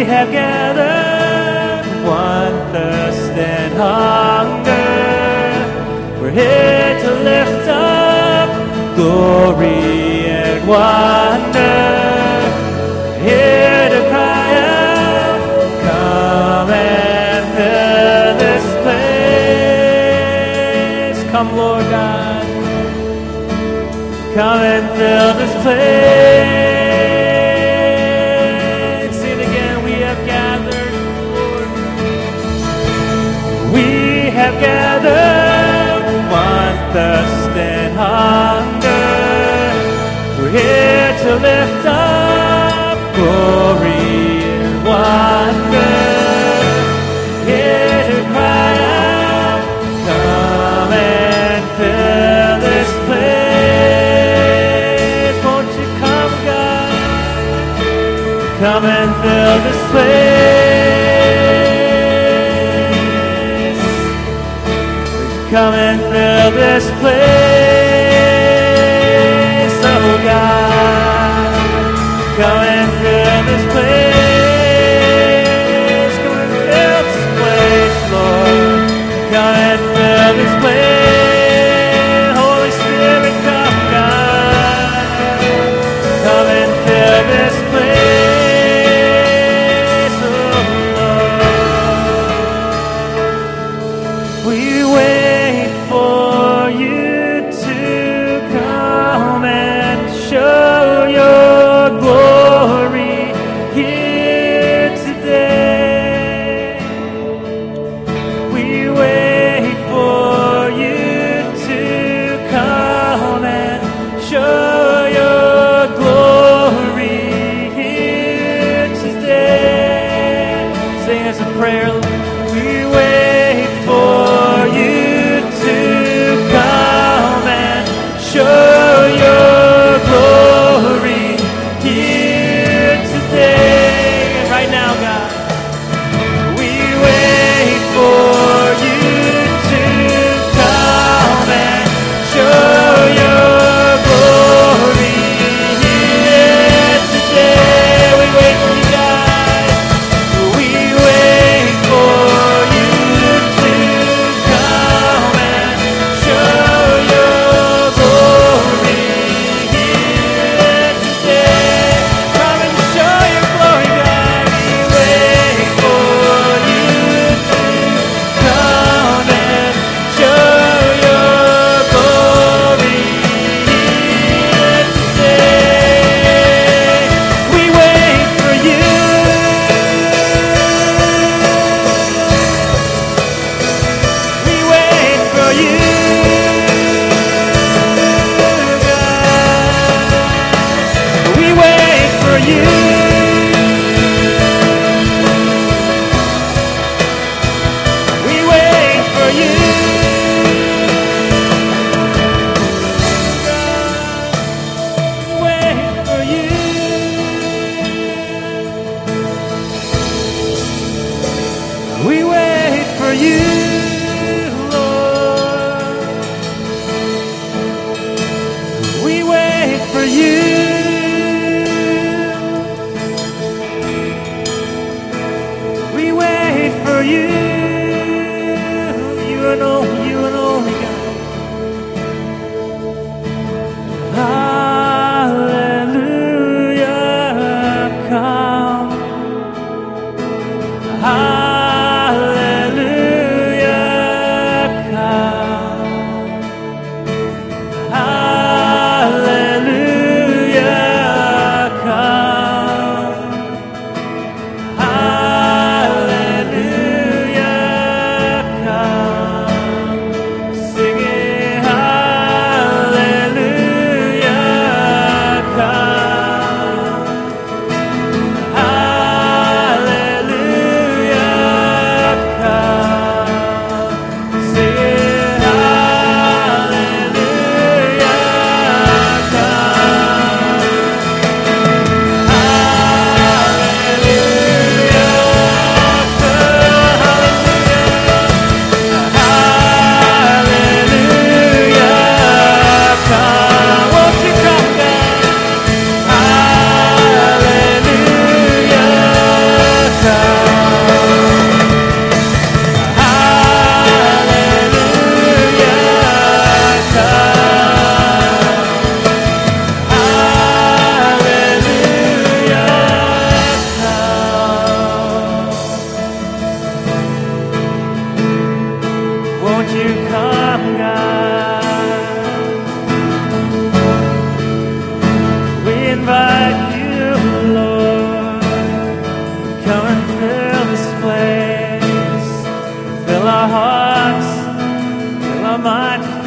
we have gathered, one thirst and hunger. We're here to lift up glory and wonder. Here to cry out, come and fill this place. Come, Lord God, come and fill this place. thirst and hunger. We're here to lift up glory and wonder. Here to cry out, come and fill this place. Won't you come, God? Come and fill this place. Come and fill this place. faithful. you. high.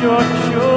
your choice.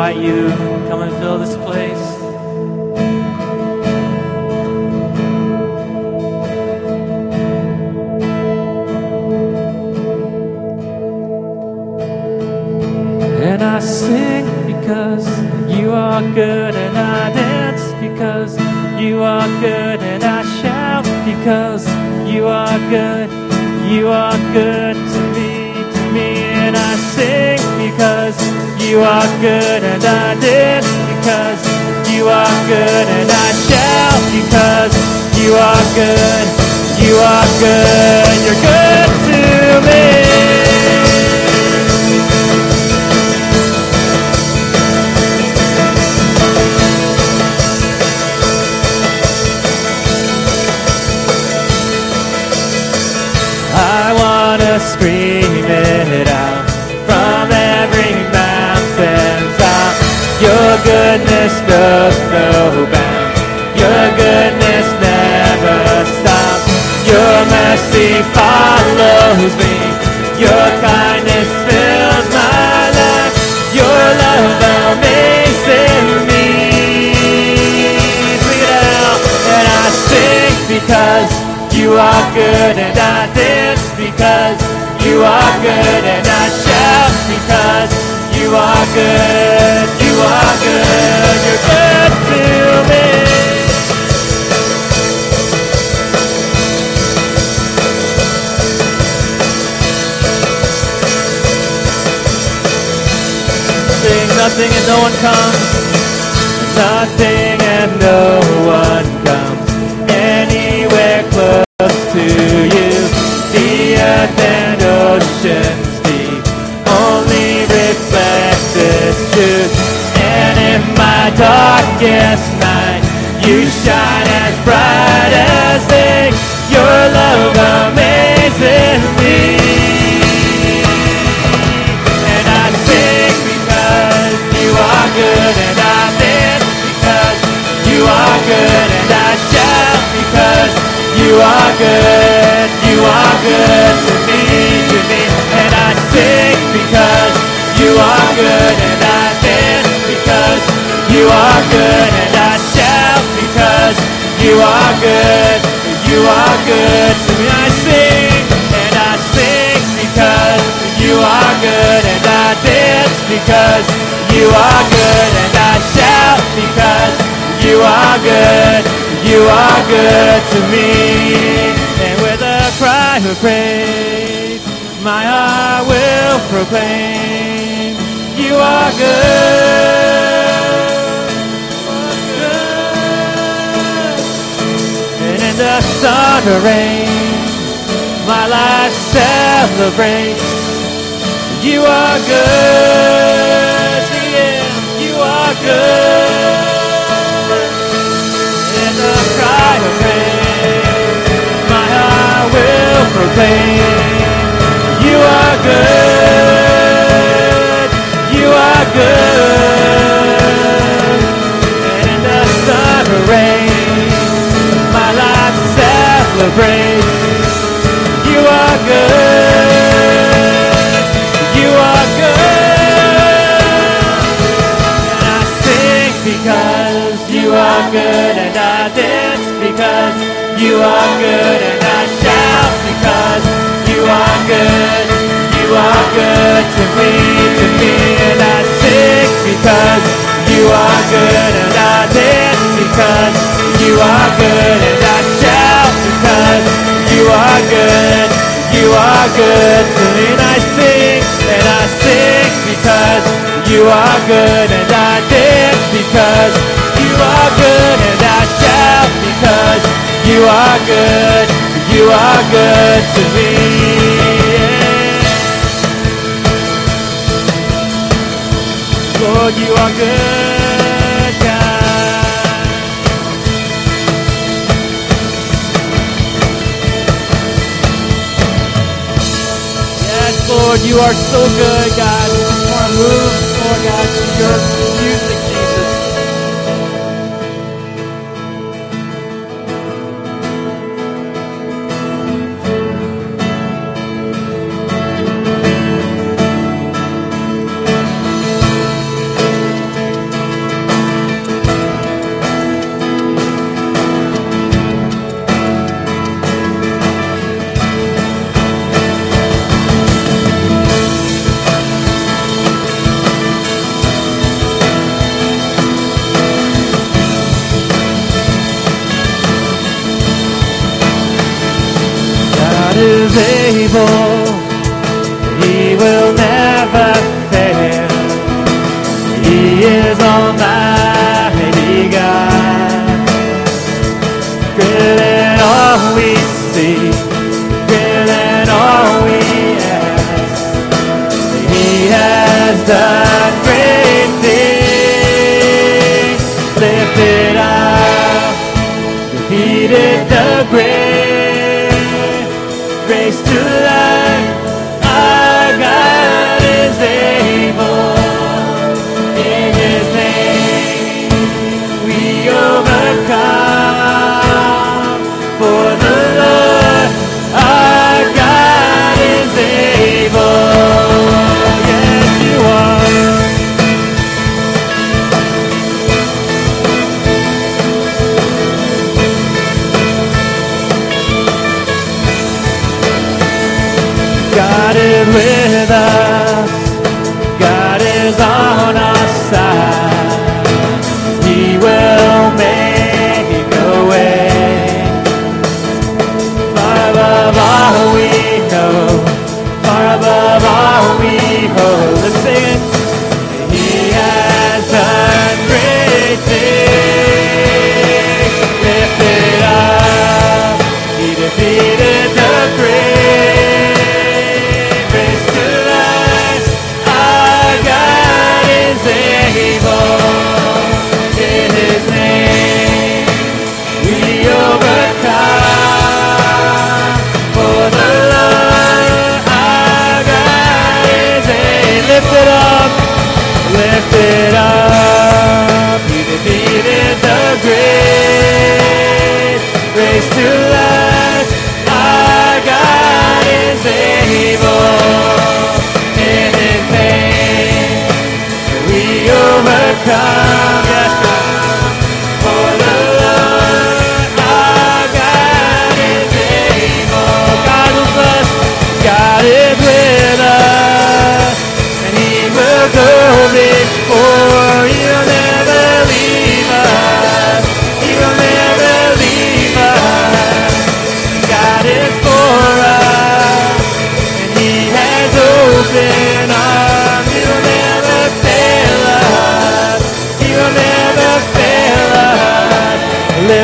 Invite you. Come and fill this place. And I sing because you are good, and I dance because you are good, and I shout because you are good. You are good to me, to me, and I sing because you are good, and I dance because you are good, and I shout because you are good. You are good. You're good to me. No bounds. Your goodness never stops. Your mercy follows me. Your kindness fills my life. Your love amazes me. Sing it out, and I sing because you are good, and I dance because you are good, and I shout because you are good. You are good. You're good to me. Sing nothing and no one comes. Nothing and no one darkest night, you shine as bright as day. Your love amazes me. And I sing because you are good, and I dance because you are good, and I shout because you are good. Good to me. I sing and I sing because you are good, and I dance because you are good, and I shout because you are good. You are good to me. And with a cry of praise, my heart will proclaim you are good. The sun or rain, my life celebrates. You are good. It. You are good. In the cry of pain, my heart will proclaim. You are good. Because you are good, and I shout because you are good. You are good to me, to me, and I sing because you are good, and I dance because you are good, and I shout because you are good. You are good to me, and I sing, and I sing because you are good, and I dance because are good, and I shout because you are good. You are good to me. Lord, you are good, God. Yes, Lord, you are so good, God. We just want to move, Lord God, to your God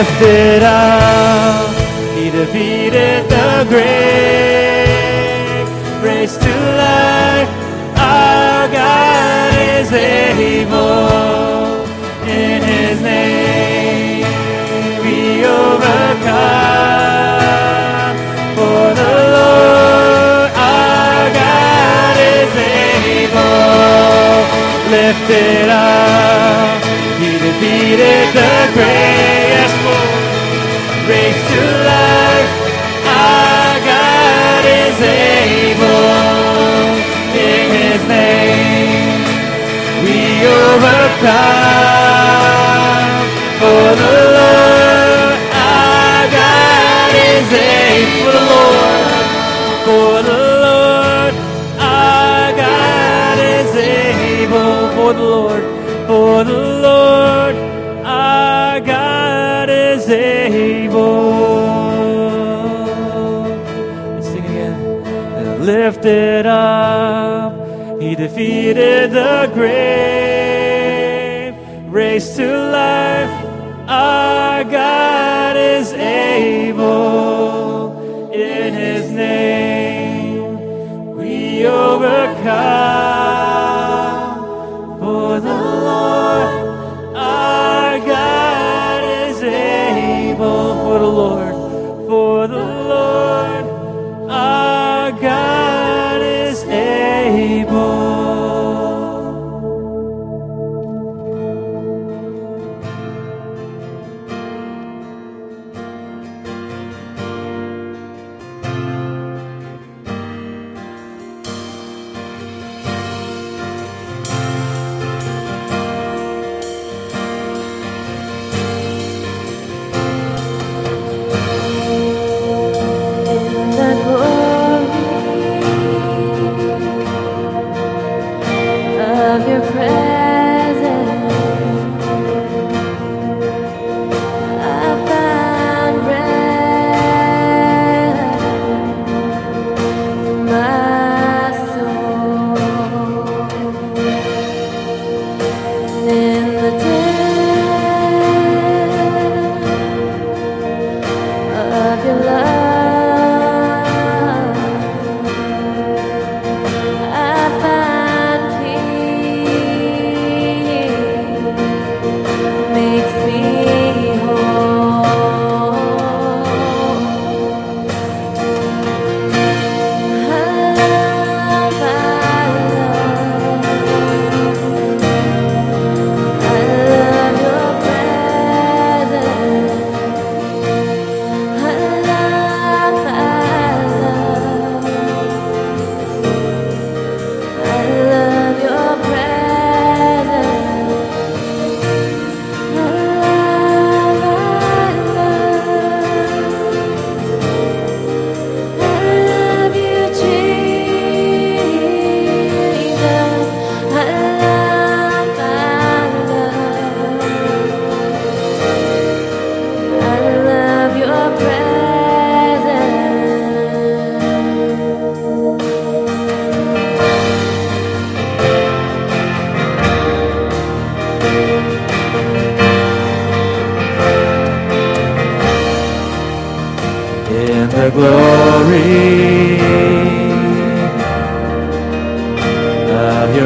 Lifted up, He defeated the grave. Raised to life, our God is able. In His name, we overcome. For the Lord, our God is able. Lifted up, He defeated the grave brings to life. Our God is able. In His name, we overcome. For the Lord, our God is able. For the Lord, for the Lord, our God is able. For the Lord, for the Lord. defeated the grave.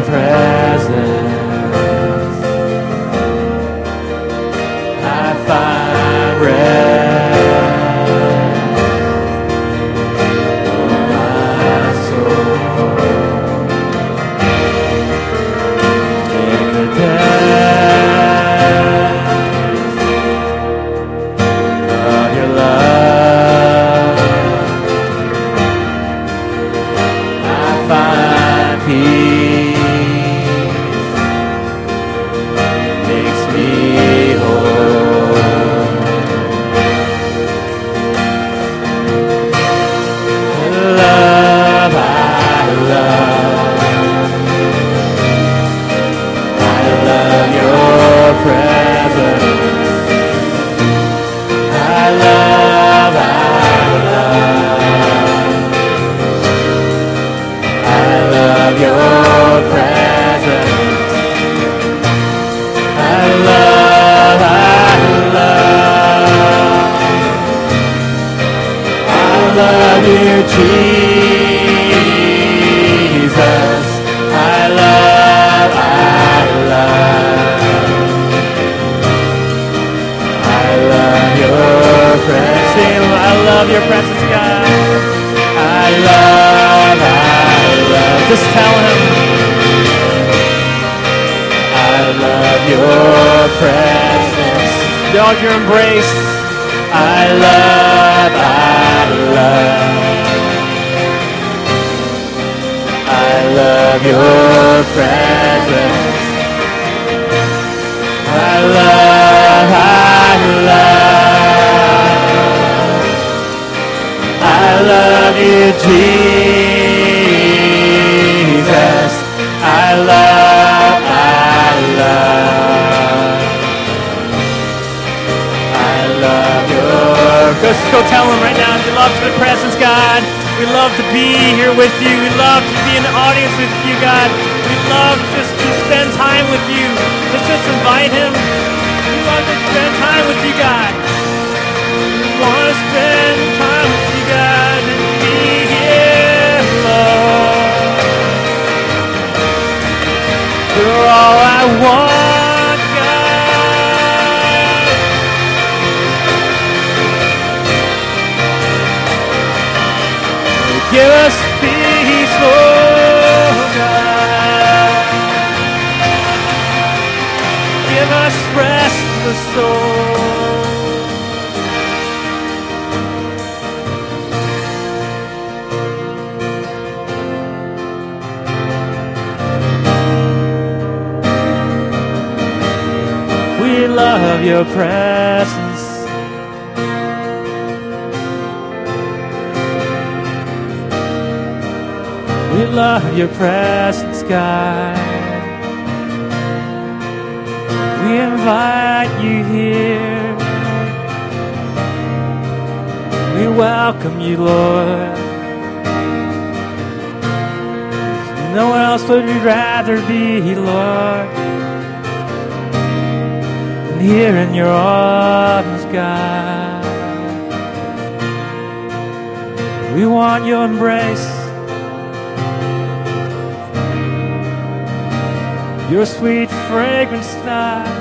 forever. embrace. I love, I love, I love your presence. I love, I love, I love you, Jesus. Let's just go tell him right now. We love the presence, God. We love to be here with you. We love to be in the audience with you, God. We love just to spend time with you. Let's just invite him. We love to spend time with you, God. We want to spend love your presence. We love your presence, God. We invite you here. We welcome you, Lord. Nowhere else would we rather be, Lord, here in your arms, God. We want your embrace. your sweet fragrance now.